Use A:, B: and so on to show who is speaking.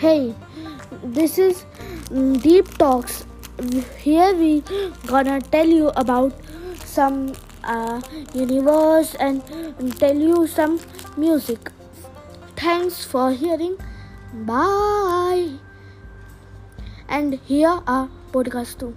A: Hey, this is mm, Deep Talks. Here we gonna tell you about some uh, universe and tell you some music. Thanks for hearing. Bye. And here are podcast too.